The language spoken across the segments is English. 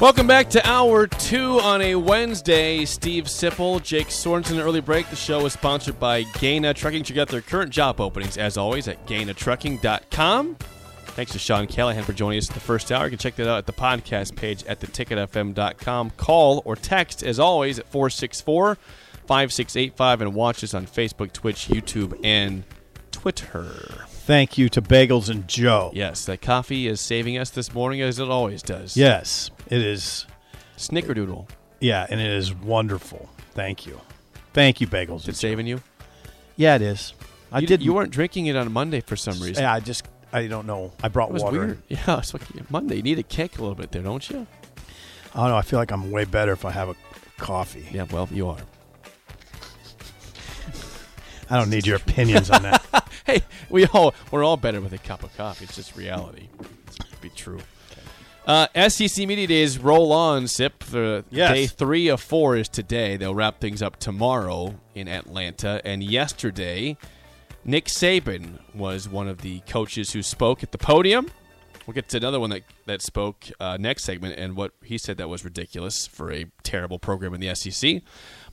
Welcome back to hour two on a Wednesday. Steve Sipple, Jake Sorensen, early break. The show is sponsored by Gaina Trucking. Check out their current job openings, as always, at gainatrucking.com. Thanks to Sean Callahan for joining us in the first hour. You can check that out at the podcast page at theticketfm.com. Call or text, as always, at 464 5685 and watch us on Facebook, Twitch, YouTube, and Twitter. Thank you to Bagels and Joe. Yes, that coffee is saving us this morning, as it always does. Yes, it is. Snickerdoodle. Yeah, and it is wonderful. Thank you. Thank you, Bagels. Is it and Joe. saving you? Yeah, it is. I you, did. You weren't drinking it on Monday for some reason. Yeah, I just. I don't know. I brought It was water. weird. Yeah, it's like Monday. You need a kick a little bit there, don't you? Oh, I don't know. I feel like I'm way better if I have a coffee. Yeah, well, you are. I don't need your opinions on that. Hey, we all we're all better with a cup of coffee. It's just reality. It's be true. Uh, SEC Media Days roll on. Sip for Yes. day three of four is today. They'll wrap things up tomorrow in Atlanta. And yesterday, Nick Saban was one of the coaches who spoke at the podium. We'll get to another one that that spoke uh, next segment and what he said that was ridiculous for a terrible program in the SEC.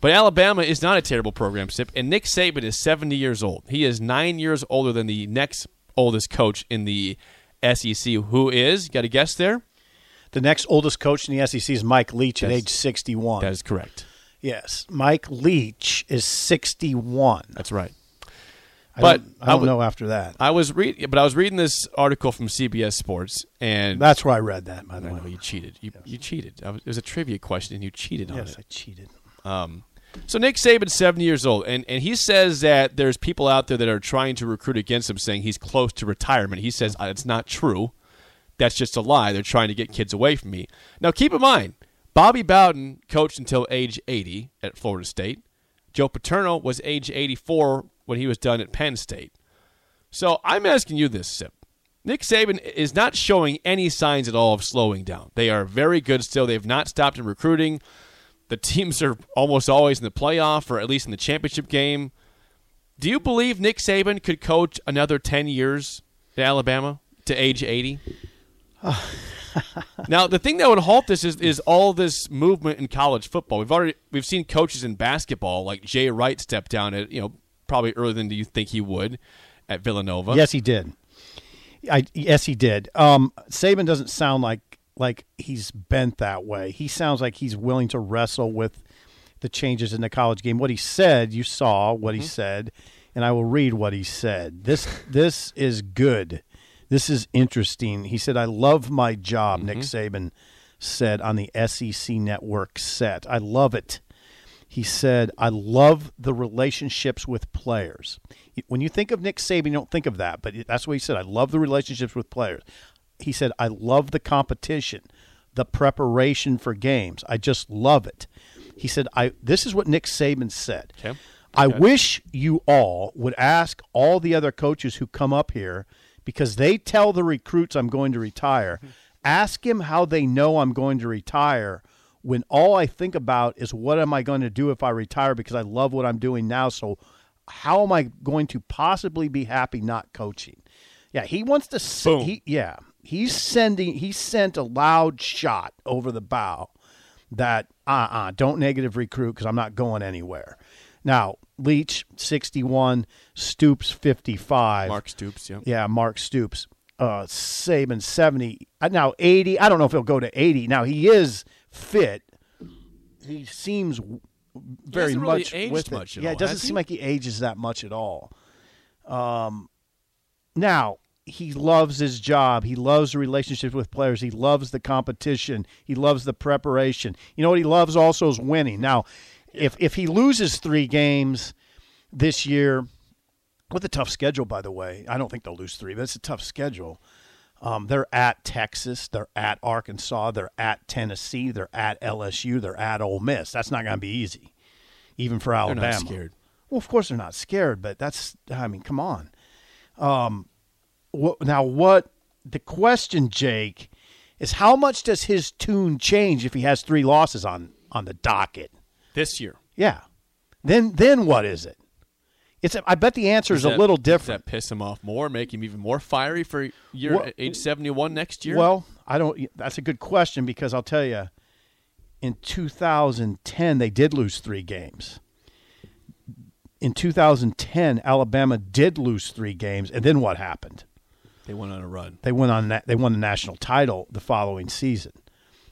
But Alabama is not a terrible program, Sip, and Nick Saban is 70 years old. He is nine years older than the next oldest coach in the SEC. Who is? Got a guess there? The next oldest coach in the SEC is Mike Leach at Yes. age 61. That is correct. yes, Mike Leach is 61. That's right. I but don't, I I don't know after that. I was reading, but I was reading this article from CBS Sports, and That's where I read that. By the I know way, you cheated. You you cheated. I was, it was a trivia question, and you cheated on yes, it. Yes, I cheated. Um, so Nick Saban's 70 years old, and, and he says that there's people out there that are trying to recruit against him, saying he's close to retirement. He says "Uh, it's not true. That's just a lie. They're trying to get kids away from me. Now, keep in mind, Bobby Bowden coached until age 80 at Florida State. Joe Paterno was age 84 when he was done at Penn State. So I'm asking you this, Sip. Nick Saban is not showing any signs at all of slowing down. They are very good still. They've not stopped in recruiting. The teams are almost always in the playoff or at least in the championship game. Do you believe Nick Saban could coach another 10 years at Alabama to age 80? now, the thing that would halt this is, is all this movement in college football. We've already we've seen coaches in basketball like Jay Wright step down at, you know, probably earlier than you think he would at Villanova. Yes, he did. I yes, he did. Um, Saban doesn't sound like like he's bent that way. He sounds like he's willing to wrestle with the changes in the college game. What he said, you saw what he said, and I will read what he said. This this is good. This is interesting. He said, "I love my job." Nick mm-hmm. Saban said on the SEC Network set. I love it. He said, I love the relationships with players. When you think of Nick Saban, you don't think of that, but that's what he said. I love the relationships with players. He said, I love the competition, the preparation for games. I just love it. He said, I this is what Nick Saban said. Okay. I wish you all would ask all the other coaches who come up here because they tell the recruits I'm going to retire. Mm-hmm. Ask him how they know I'm going to retire when all I think about is what am I going to do if I retire because I love what I'm doing now. So how am I going to possibly be happy not coaching? Yeah, he wants to s- Boom. he yeah, he's sending he sent a loud shot over the bow that uh-uh, don't negative recruit because I'm not going anywhere. Now, Leach 61, Stoops 55. Mark Stoops, yeah. Yeah, Mark Stoops. Uh, Saban 70. Uh, Now 80. I don't know if he'll go to 80. Now he is fit. He seems very really much aged with it. much at yeah, all, it doesn't has he? seem like he ages that much at all. Um, now he loves his job. He loves the relationships with players. He loves the competition. He loves the preparation. You know what he loves also is winning. Now, if if he loses three games this year, with a tough schedule, by the way. I don't think they'll lose three, but it's a tough schedule. Um, they're at Texas, they're at Arkansas, they're at Tennessee, they're at LSU, they're at Ole Miss. That's not going to be easy, even for Alabama. They're not scared. Well, of course they're not scared, but that's I mean, come on. Um, what, now what the question, Jake, is how much does his tune change if he has three losses on on the docket? This year. Yeah. Then then what is it? It's I bet the answer is Does a that- little Does different. that piss him off more, make him even more fiery for year Well- age 71 next year? Well, I don't. That's a good question because I'll tell you, in 2010 they did lose three games. In 2010, Alabama did lose three games, and then what happened? they went on a run. They went on. They won the national title the following season.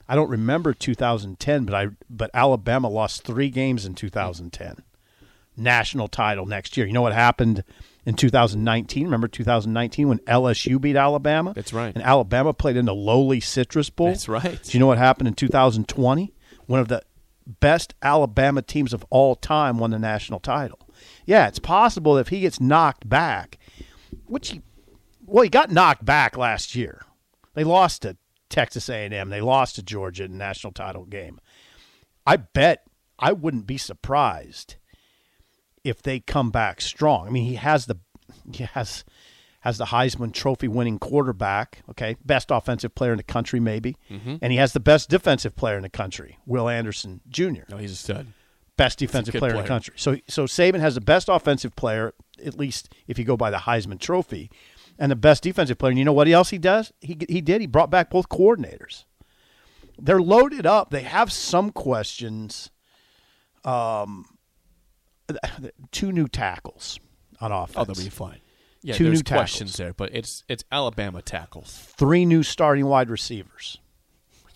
I don't remember 2010, but I but Alabama lost three games in 2010. National title next year. You know what happened in 2019? Remember 2019 when LSU beat Alabama? That's right. And Alabama played in the lowly Citrus Bowl. That's right. Do you know what happened in 2020? One of the best Alabama teams of all time won the national title. Yeah, it's possible if he gets knocked back, which he well, he got knocked back last year. They lost to Texas A&M. They lost to Georgia in the national title game. I bet I wouldn't be surprised if they come back strong. I mean, he has the he has has the Heisman Trophy winning quarterback. Okay, best offensive player in the country, maybe, mm-hmm. and he has the best defensive player in the country, Will Anderson Jr No, oh, he's a stud. best defensive good player, in the country. So so Saban has the best offensive player, at least if you go by the Heisman Trophy, and the best defensive player. And you know what else he does? He he did. He brought back both coordinators. They're loaded up. They have some questions. Um, two new tackles on offense. Oh, they'll be fine. Yeah, Two new tackles. questions there, but it's it's Alabama tackles. Three new starting wide receivers.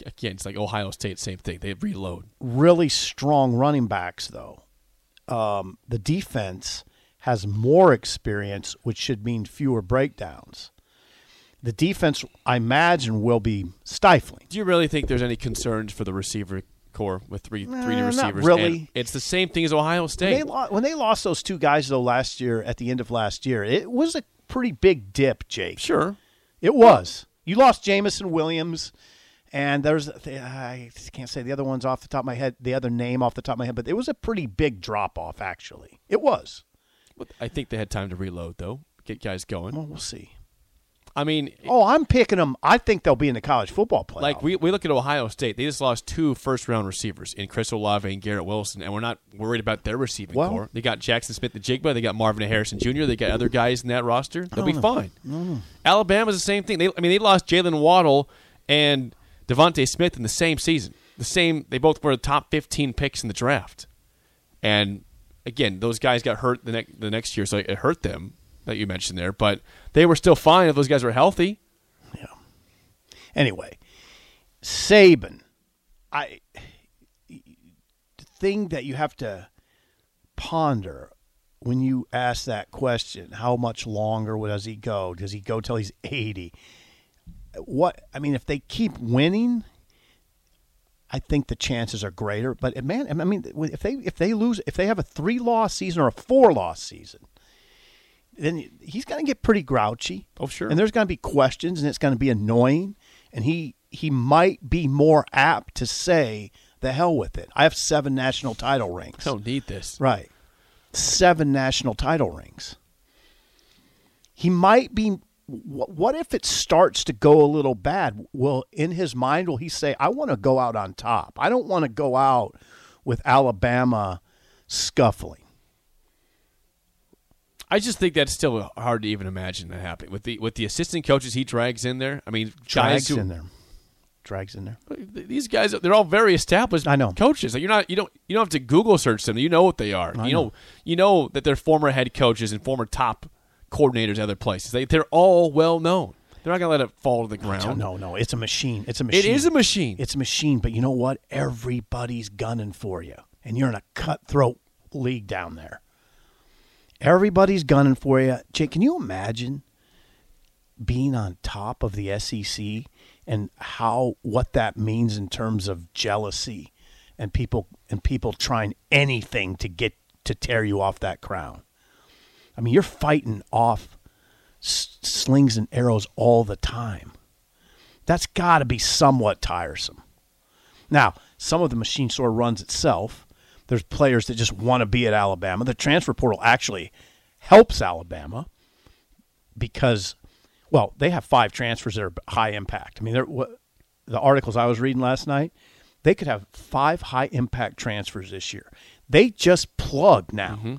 Again, it's like Ohio State, same thing. They reload. really strong running backs, though. Um, the defense has more experience, which should mean fewer breakdowns. The defense, I imagine, will be stifling. Do you really think there's any concerns for the receiver corps with three three new Nah, not receivers? really. And it's the same thing as Ohio When State. they, lo- when they lost those two guys, though, last year, at the end of last year, it was a pretty big dip, Jake. sure. It was. You lost Jameson Williams, and there's I can't say the other ones off the top of my head, the other name off the top of my head, but it was a pretty big drop off. Actually, it was. I think they had time to reload though, get guys going. Well, we'll see. I mean, Oh, I'm picking them. I think they'll be in the college football playoff. like we, we look at Ohio State, they just lost two first round receivers in Chris Olave and Garrett Wilson, and we're not worried about their receiving Well- corps. They got Jaxon Smith-Njigba, they got Marvin Harrison Jr., they got other guys in that roster. They'll be fine. Alabama's the same thing. They, I mean, they lost Jaylen Waddle and DeVonta Smith in the same season. The same. They both were the top 15 picks in the draft, and again, those guys got hurt the next the next year, so it hurt them that you mentioned there. But they were still fine if those guys were healthy. Yeah. Anyway, Saban, I the thing that you have to ponder when you ask that question: How much longer does he go? Does he go till he's eighty? What I mean, if they keep winning. I think the chances are greater, but man, I mean, if they if they lose, if they have a three loss season or a four loss season, then he's going to get pretty grouchy. Oh, sure. And there's going to be questions, and it's going to be annoying. And he he might be more apt to say, "The hell with it. I have seven national title rings." I don't need this. Right, seven national title rings. He might be. Wh- What if it starts to go a little bad? Well, in his mind, will he say, "I want to go out on top. I don't want to go out with Alabama scuffling." I just think that's still hard to even imagine that happening with the with the assistant coaches he drags in there. I mean, Drags who, in there. Drags in there. These guys, they're all very established. I know. coaches. Like you're not, you don't, you don't have to Google search them. You know what they are. I you know. know. you know that they're former head coaches and former top coordinators at other places. They, they're all well known. They're not going to let it fall to the ground. No, no, it's a machine. It's a machine. It is a machine. It's a machine, but you know what? Everybody's gunning for you, and you're in a cutthroat league down there. Everybody's gunning for you. Jake, can you imagine being on top of the SEC and how what that means in terms of jealousy and people and people trying anything to get to tear you off that crown? I mean, you're fighting off slings and arrows all the time. That's got to be somewhat tiresome. Now, some of the machine sort of runs itself. There's players that just want to be at Alabama. The transfer portal actually helps Alabama because, well, they have five transfers that are high impact. I mean, what, the articles I was reading last night, they could have five high impact transfers this year. They just plug now. Mm-hmm.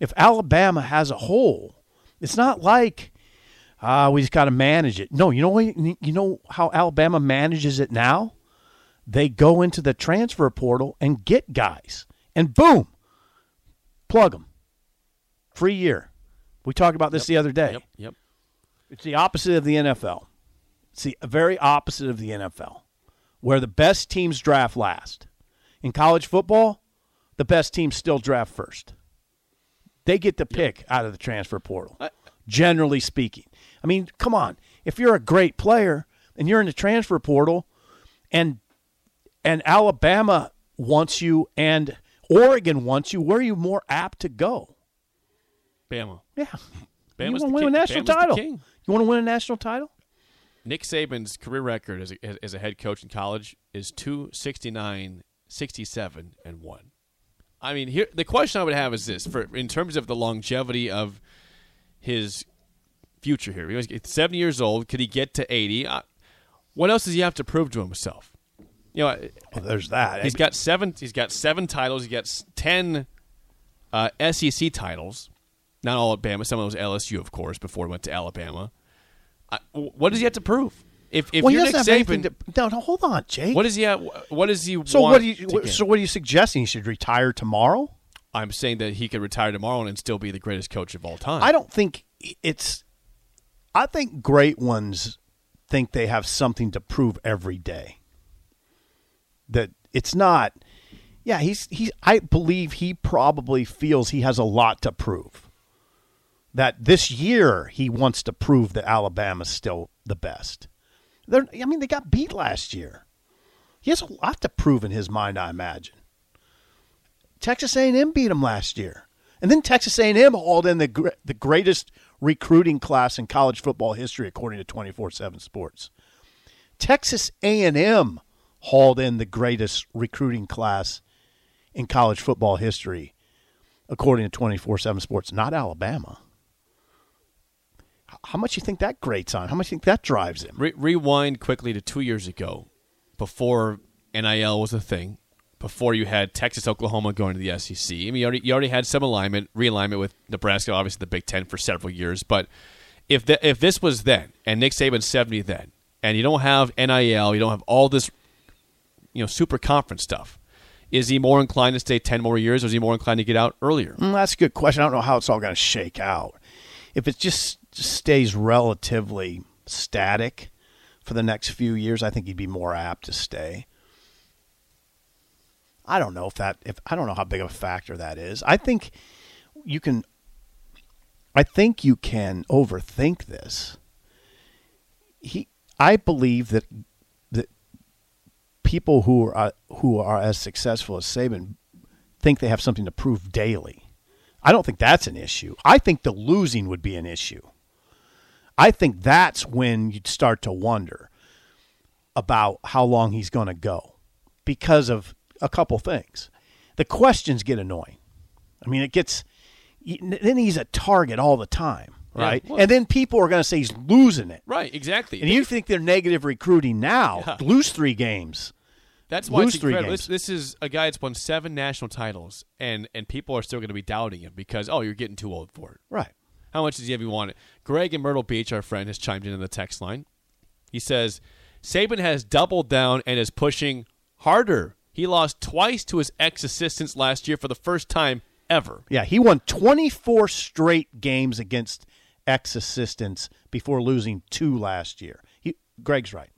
If Alabama has a hole, it's not like ah we just got to manage it. No, you know what, you know how Alabama manages it now? They go into the transfer portal and get guys, and boom, plug them. Free year. We talked about this the other day. Yep. Yep. It's the opposite of the NFL. It's the very opposite of the NFL, where the best teams draft last. In college football, the best teams still draft first. They get the pick out of the transfer portal, generally speaking. I mean, come on. If you're a great player and you're in the transfer portal and and Alabama wants you and Oregon wants you, where are you more apt to go? Bama. Yeah. Bama's you want to win king. a national Bama's title. You want to win a national title? Nick Saban's career record as a, as- as a head coach in college is 269, 67, and 1. I mean, here the question I would have is this for in terms of the longevity of his future here. He was 70 years old. Could he get to 80? Uh, what else does he have to prove to himself? You know, Well, there's that. he's got seven. He's got seven titles. He got ten uh, SEC titles. Not all at Bama. Some of those LSU, of course, before he went to Alabama. I, what does he have to prove? If if well, you're Nick Saban, to. No, no, hold on, Jake. what does he have, What does he so want? what do you? So what are you suggesting? He should retire tomorrow? I'm saying that he could retire tomorrow and still be the greatest coach of all time. I don't think it's. I think great ones think they have something to prove every day. That it's not. Yeah, he's he's. I believe he probably feels he has a lot to prove. That this year he wants to prove that Alabama's still the best. They're, I mean, they got beat last year. He has a lot to prove in his mind, I imagine. Texas A&M beat him last year, and then Texas A&M hauled in the the greatest recruiting class in college football history, according to Twenty Four Seven Sports. Texas A&M hauled in the greatest recruiting class in college football history, according to Twenty Four Seven Sports. Not Alabama. How much you think that grates on? How much you think that drives him? Re- rewind quickly to two years ago, before NIL was a thing, before you had Texas, Oklahoma going to the SEC. I mean, you already, you already had some alignment, realignment with Nebraska, obviously the Big Ten for several years. But if the, if this was then, and Nick Saban's seventy then, and you don't have NIL, you don't have all this, you know, super conference stuff. Is he more inclined to stay ten more years, or is he more inclined to get out earlier? Mm, that's a good question. I don't know how it's all going to shake out. If it just, just stays relatively static for the next few years, I think he'd be more apt to stay. I don't know if that if I don't know how big of a factor that is. I think you can I think you can overthink this. He I believe that that people who are who are as successful as Saban think they have something to prove daily. I don't think that's an issue. I think the losing would be an issue. I think that's when you'd start to wonder about how long he's going to go because of a couple things. The questions get annoying. I mean, it gets then he's a target all the time, right? well- and then people are going to say he's losing it. Right, exactly. And you think they're negative recruiting now? Yeah. Lose three games. That's why lose it's three incredible. games. This, this is a guy that's won seven national titles, and and people are still going to be doubting him because oh, you're getting too old for it. Right. How much does he ever want it? Greg in Myrtle Beach, our friend, has chimed in in the text line. He says Saban has doubled down and is pushing harder. He lost twice to his ex assistants last year for the first time ever. Yeah, he won 24 straight games against ex assistants before losing two last year. He, Greg's right.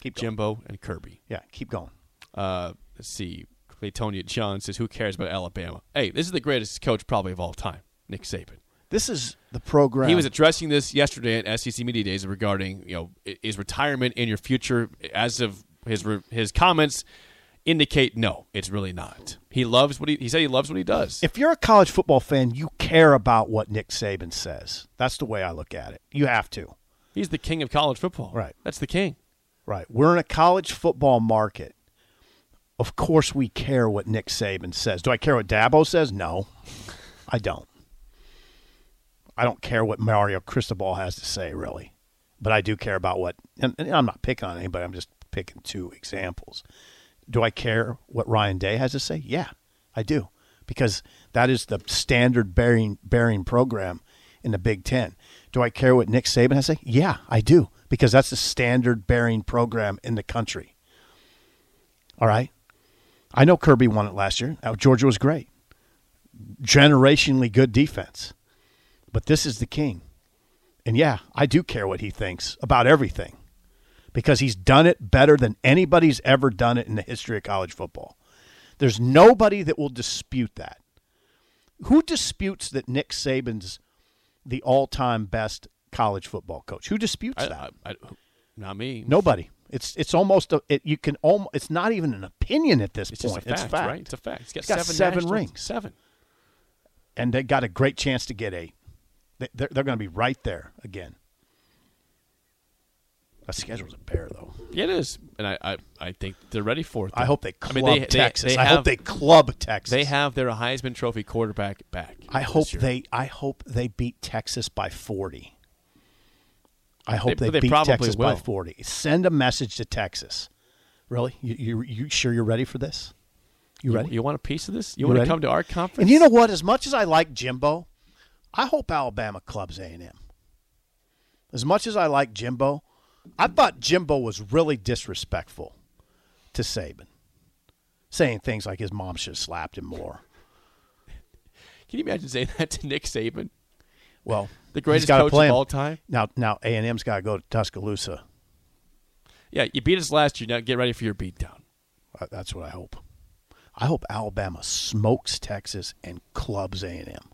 Keep going. Jimbo and Kirby. Yeah, keep going. Uh, let's see. Claytonia John says, "Who cares about Alabama?" Hey, this is the greatest coach probably of all time, Nick Saban. This is the program. He was addressing this yesterday at SEC Media Days regarding you know is retirement in your future. As of his his comments indicate, no, it's really not. He loves what he he said. He loves what he does. if you're a college football fan, you care about what Nick Saban says. That's the way I look at it. You have to. He's the king of college football. Right. That's the king. Right. We're in a college football market. Of course, we care what Nick Saban says. Do I care what Dabo says? No, I don't. I don't care what Mario Cristobal has to say, really. But I do care about what, and, and I'm not picking on anybody, I'm just picking two examples. Do I care what Ryan Day has to say? Yeah, I do. Because that is the standard bearing, bearing program in the Big Ten. Do I care what Nick Saban has to say? Yeah, I do. Because that's the standard bearing program in the country. All right. I know Kirby won it last year. Georgia was great. Generationally good defense. But this is the king. And yeah, I do care what he thinks about everything because he's done it better than anybody's ever done it in the history of college football. There's nobody that will dispute that. Who disputes that Nick Saban's the all-time best college football coach? Who disputes I, that? I, I, not me. Nobody. It's it's almost a, it, you can almost it's not even an opinion at this point. It's just point. a fact, it's fact. right? It's a fact. He's got, He's got seven, seven rings. Seven. and they got a great chance to get eight. They- They're, they're going to be right there again. That schedule's a bear, though. Yeah, it is, and I, I, I think they're ready for it. I hope they I mean, they- they- Texas. they I have- hope they club Texas. They have their Heisman Trophy quarterback back. I hope year. they. I hope they beat Texas by forty. I hope They- they, they beat Texas by forty. Send a message to Texas. Really? You, you, you sure you're ready for this? You You, ready? you want a piece of this? You, You want to come to our conference? And you know what? As much as I like Jimbo, I hope Alabama clubs A and M. As much as I like Jimbo, I thought Jimbo was really disrespectful to Saban, saying things like his mom should have slapped him more. Can you imagine saying that to Nick Saban, Well, the greatest coach play of all time? Now, now A and M's got to go to Tuscaloosa. Yeah, you beat us last year. Now get ready for your beatdown. Uh, That's what I hope. I hope Alabama smokes Texas and clubs A and M.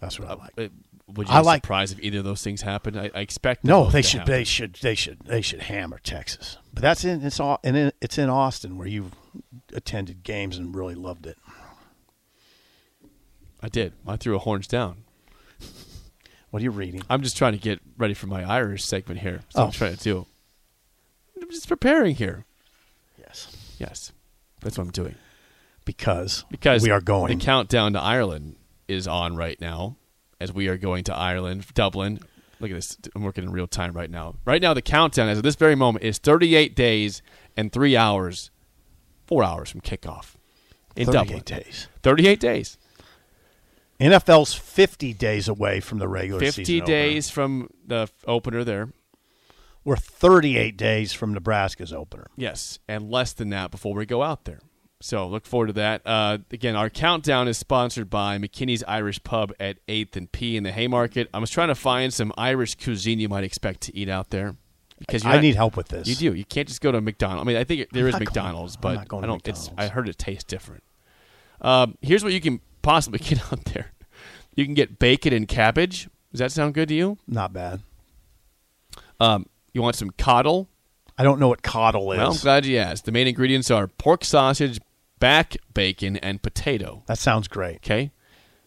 That's what I like. Uh, Would you I be like- surprised if either of those things happened? I, I expect No, they should. happen. They should. They should. They should. Hammer Texas. But that's in. It's all. And in, it's in Austin where you've attended games and really loved it. I did. I threw a horns down. What are you reading? I'm just trying to get ready for my Irish segment here. So Oh. I'm trying to do. I'm just preparing here. Yes, Yes, that's what I'm doing. because Because we are going. The countdown to Ireland is on right now, as we are going to Ireland, Dublin. Look at this. I'm working in real time right now. Right now, the countdown, as of this very moment, is 38 days and three hours, four hours from kickoff in 38 Dublin. days. 38 days. NFL's 50 days away from the regular 50 season. days from the opener there. We're 38 days from Nebraska's opener. Yes, and less than that before we go out there. So look forward to that. Uh, again, our countdown is sponsored by McKinney's Irish Pub at 8th and P in the Haymarket. I was trying to find some Irish cuisine you might expect to eat out there. Because I not- need help with this. You do. You can't just go to McDonald's. I mean, I think there is going- McDonald's, I'm but going I don't. It's. I heard it tastes different. Um, here's what you can possibly get out there. You can get bacon and cabbage. Does that sound good to you? Not bad. Um, you want some coddle? I don't know what coddle is. Well, I'm glad you asked. The main ingredients are pork sausage, back bacon, and potato. that sounds great. Okay,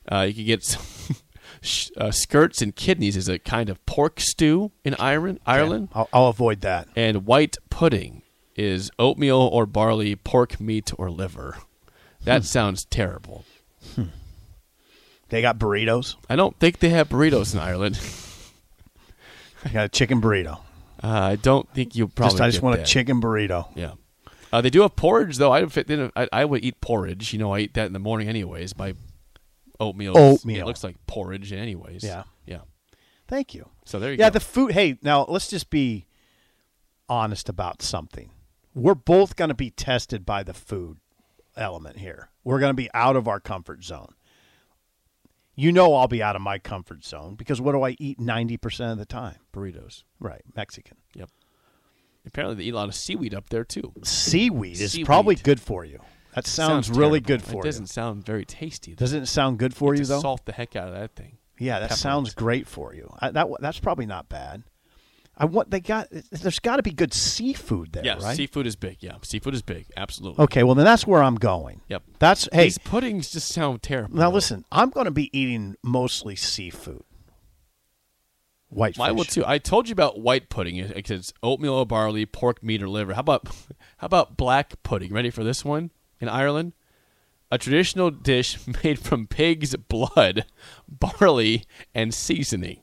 uh, you can get some uh, skirts and kidneys is a kind of pork stew in Ireland. Ireland, I'll, I'll avoid that. and white pudding is oatmeal or barley, pork meat or liver. That Hmm. sounds terrible. They got burritos. I don't think they have burritos in Ireland. I got a chicken burrito. Uh, I don't think you probably. Just, I just get want that. a chicken burrito. Yeah. Uh, they do have porridge though. I. I, I would eat porridge. You know, I eat that in the morning anyways. My oatmeal. Oatmeal. It looks like porridge anyways. Yeah. Yeah. Thank you. So there you Yeah, go. Yeah, the food. Hey, now let's just be honest about something. We're both going to be tested by the food element here. We're going to be out of our comfort zone. You know, I'll be out of my comfort zone because what do I eat 90% of the time? burritos. Right, Mexican. Yep. Apparently they eat a lot of seaweed up there too. Seaweed is Seaweed. probably good for you. That sounds, really terrible. good for It you. doesn't sound very tasty. though. Doesn't it sound good for You you, though? Salt the heck out of that thing. Yeah, that Peppermint. sounds great for you. I, that that's probably not bad. I want they got. There's got to be good seafood there, Yeah, right? seafood is big. Yeah, seafood is big. Absolutely. Okay, well then that's where I'm going. Yep. That's hey. These puddings just sound terrible. Now listen, I'm going to be eating mostly seafood. Whitefish. I will too. I told you about white pudding. It- It's oatmeal or barley, pork, meat, or liver. How about how about black pudding? Ready for this one? In Ireland, a traditional dish made from pig's blood, barley, and seasoning.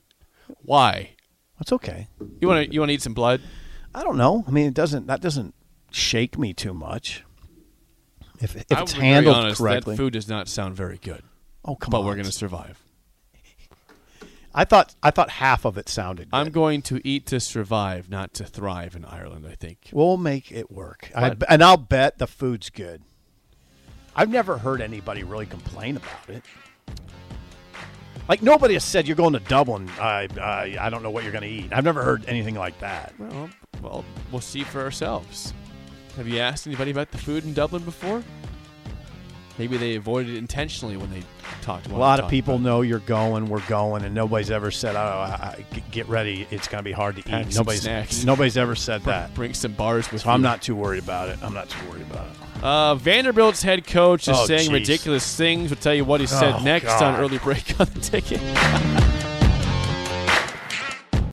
Why? That's okay. You want to you want to eat some blood? I don't know. I mean, it doesn't. That doesn't shake me too much. If if it's will be very handled honest, correctly. That food does not sound very good. oh come but on. But we're going to survive. I thought I thought half of it sounded. Good. I'm going to eat to survive, not to thrive in Ireland. I think. We'll make it work. I, and I'll bet the food's good. I've never heard anybody really complain about it. Like nobody has said you're going to Dublin. I I, I don't know what you're going to eat. I've never heard anything like that. Well, well, we'll see for ourselves. Have you asked anybody about the food in Dublin before? Maybe they avoided it intentionally when they talked. About it. A lot of people know you're going. We're going, and nobody's ever said, "Oh, I, get ready. It's going to be hard to Pack eat." Nobody's snacks. nobody's ever said that. Bring some bars with So. I'm not too worried about it. I'm not too worried about it. Uh, Vanderbilt's head coach is Oh, saying jeez. ridiculous things. We'll tell you what he said Oh, next God. on early break on the ticket.